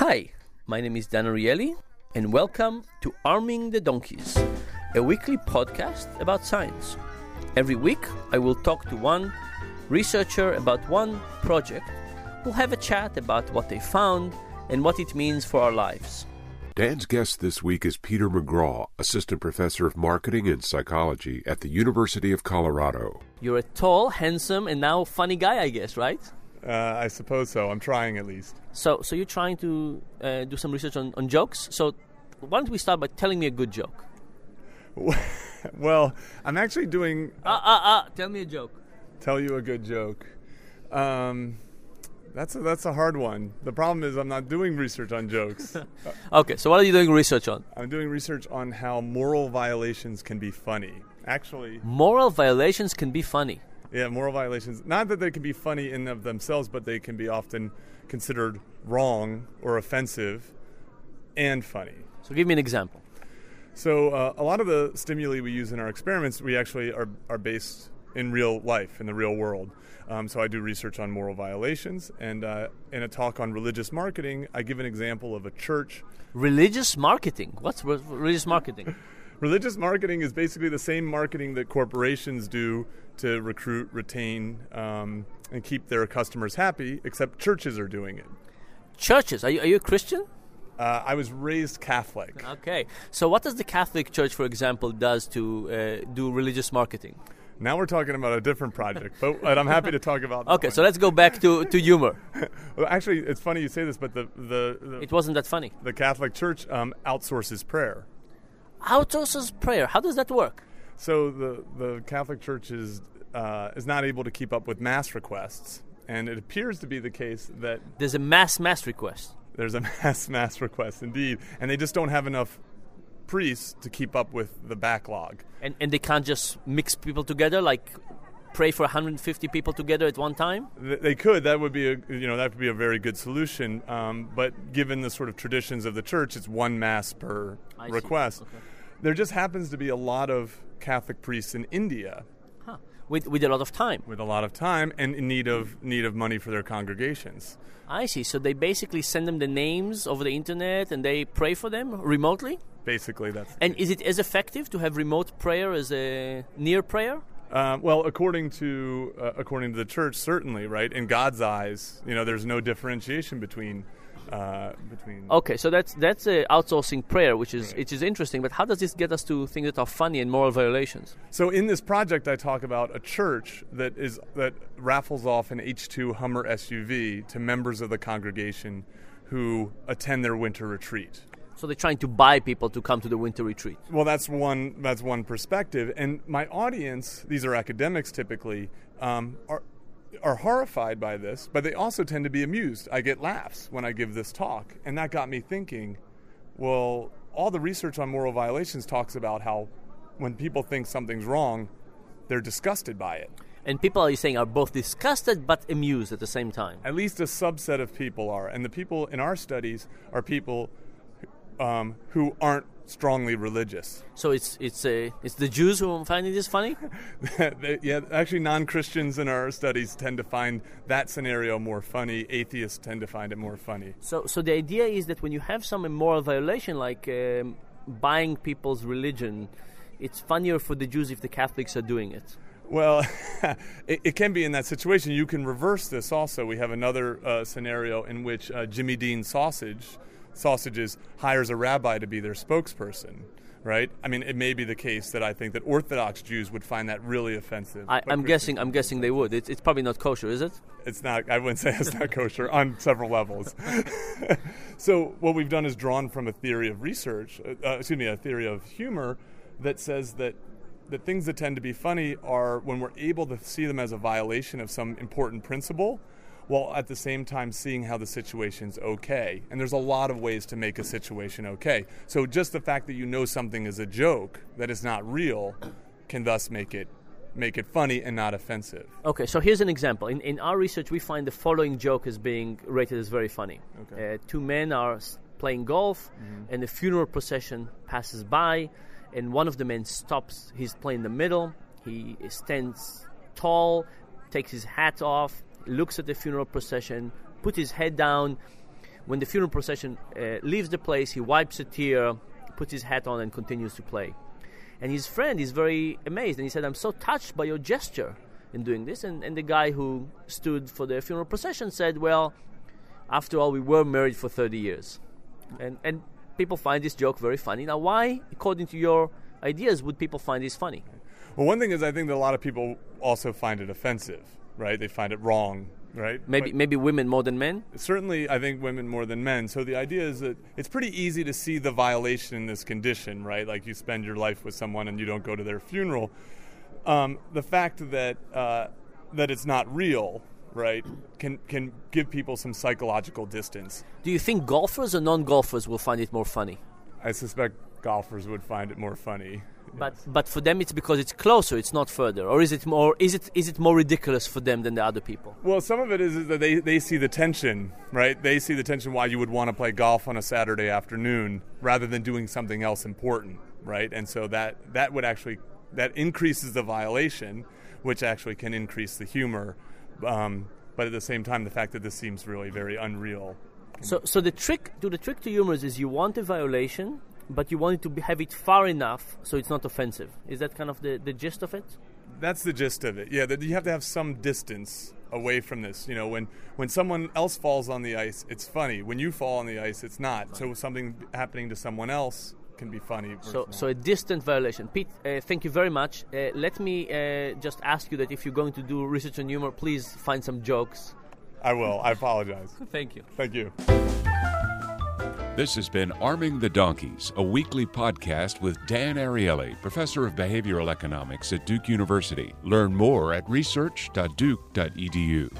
Hi, my name is Dan Ariely, and welcome to Arming the Donkeys, a weekly podcast about science. Every week, I will talk to one researcher about one project. We'll have a chat about what they found and what it means for our lives. Dan's guest this week is Peter McGraw, Assistant Professor of Marketing and Psychology at the University of Colorado. You're a tall, handsome, and now funny guy, I guess, right? Uh, I suppose so. I'm trying at least. So, so you're trying to uh, do some research on, on jokes. So, why don't we start by telling me a good joke? well, I'm actually doing. Ah, ah, ah! Tell me a joke. Tell you a good joke. Um, that's a, that's a hard one. The problem is I'm not doing research on jokes. okay, so what are you doing research on? I'm doing research on how moral violations can be funny. Actually, moral violations can be funny. Yeah, moral violations. Not that they can be funny in of themselves, but they can be often considered wrong or offensive and funny. So, give me an example. So, uh, a lot of the stimuli we use in our experiments, we actually are, are based in real life, in the real world. Um, so, I do research on moral violations, and uh, in a talk on religious marketing, I give an example of a church. Religious marketing? What's re- religious marketing? Religious marketing is basically the same marketing that corporations do to recruit, retain, um, and keep their customers happy, except churches are doing it. Churches? Are you, are you a Christian? Uh, I was raised Catholic. Okay. So, what does the Catholic Church, for example, does to uh, do religious marketing? Now we're talking about a different project, but, I'm happy to talk about. That. Okay, one. so let's go back to, to humor. well, actually, it's funny you say this, but the, the, the it wasn't that funny. The Catholic Church um, outsources prayer. Outsources prayer. How does that work? So the the Catholic Church is uh, is not able to keep up with mass requests, and it appears to be the case that there's a mass mass request. There's a mass mass request indeed, and they just don't have enough priests to keep up with the backlog. And and they can't just mix people together like pray for 150 people together at one time? They could. That would be a you know that would be a very good solution. Um, but given the sort of traditions of the church, it's one mass per I request. Okay. There just happens to be a lot of Catholic priests in India. Huh. With, with a lot of time. With a lot of time and in need of need of money for their congregations. I see. So they basically send them the names over the internet and they pray for them remotely. Basically, that's. And is it as effective to have remote prayer as a near prayer? Uh, well, according to uh, according to the church, certainly, right. In God's eyes, you know, there's no differentiation between uh, between. Okay, so that's that's uh, outsourcing prayer, which is right. which is interesting. But how does this get us to things that are funny and moral violations? So in this project, I talk about a church that is that raffles off an H2 Hummer SUV to members of the congregation who attend their winter retreat. So they're trying to buy people to come to the winter retreat. Well, that's one that's one perspective, and my audience, these are academics typically, um, are are horrified by this, but they also tend to be amused. I get laughs when I give this talk, and that got me thinking. Well, all the research on moral violations talks about how when people think something's wrong, they're disgusted by it. And people, are you saying, are both disgusted but amused at the same time? At least a subset of people are. And the people in our studies are people um, who aren't strongly religious. So it's it's a it's the Jews who are finding this funny. yeah, actually, non-Christians in our studies tend to find that scenario more funny. Atheists tend to find it more funny. So so the idea is that when you have some immoral violation like um, buying people's religion, it's funnier for the Jews if the Catholics are doing it. Well, it, it, can be in that situation. You can reverse this also. We have another uh, scenario in which uh, Jimmy Dean Sausage sausages hires a rabbi to be their spokesperson right? I mean, it may be the case that I think that Orthodox Jews would find that really offensive. I, am guessing. I'm guessing they would. It's, it's, probably not kosher, is it? It's not. I wouldn't say it's not kosher on several levels. so what we've done is drawn from a theory of research. Uh, uh, excuse me, a theory of humor that says that. that things that tend to be funny are when we're able to see them as a violation of some important principle, while at the same time seeing how the situation's okay. And there's a lot of ways to make a situation okay. So just the fact that you know something is a joke that is not real can thus make it make it funny and not offensive. Okay, so here's an example. In, in our research, we find the following joke as being rated as very funny. Okay. Uh, two men are playing golf, mm-hmm. and a funeral procession passes by, and one of the men stops. He's playing in the middle. He stands tall, takes his hat off, looks at the funeral procession, put his head down, when the funeral procession uh, leaves the place, he wipes a tear, puts his hat on, and continues to play. And his friend is very amazed, and he said, "I'm so touched by your gesture in doing this." And, and the guy who stood for the funeral procession said, "Well, after all, we were married for 30 years," and and people find this joke very funny. Now, why, according to your ideas, would people find this funny? Well, one thing is I think that a lot of people also find it offensive, right? They find it wrong, right? Maybe But maybe women more than men. certainly, I think women more than men. So the idea is that it's pretty easy to see the violation in this condition, right? Like you spend your life with someone and you don't go to their funeral. Um, the fact that uh, that it's not real, right, can can give people some psychological distance. Do you think golfers or non-golfers will find it more funny? I suspect golfers would find it more funny. But but for them it's because it's closer, it's not further, or is it more is it is it more ridiculous for them than the other people? Well, some of it is, is that they, they see the tension, right? They see the tension why you would want to play golf on a Saturday afternoon rather than doing something else important, right? And so that that would actually that increases the violation, which actually can increase the humor. Um, but at the same time, the fact that this seems really very unreal. So so the trick to the trick to humor is you want a violation, but you want it to be, have it far enough so it's not offensive. Is that kind of the, the gist of it? That's the gist of it. Yeah, that you have to have some distance away from this. You know, when when someone else falls on the ice, it's funny. When you fall on the ice, it's not. So something happening to someone else can be funny. So, versus so a distant violation. Pete, uh, thank you very much. Uh, let me uh, just ask you that if you're going to do research on humor, please find some jokes. I will. I apologize. Thank you. Thank you. This has been Arming the Donkeys, a weekly podcast with Dan Ariely, professor of behavioral economics at Duke University. Learn more at research.duke.edu.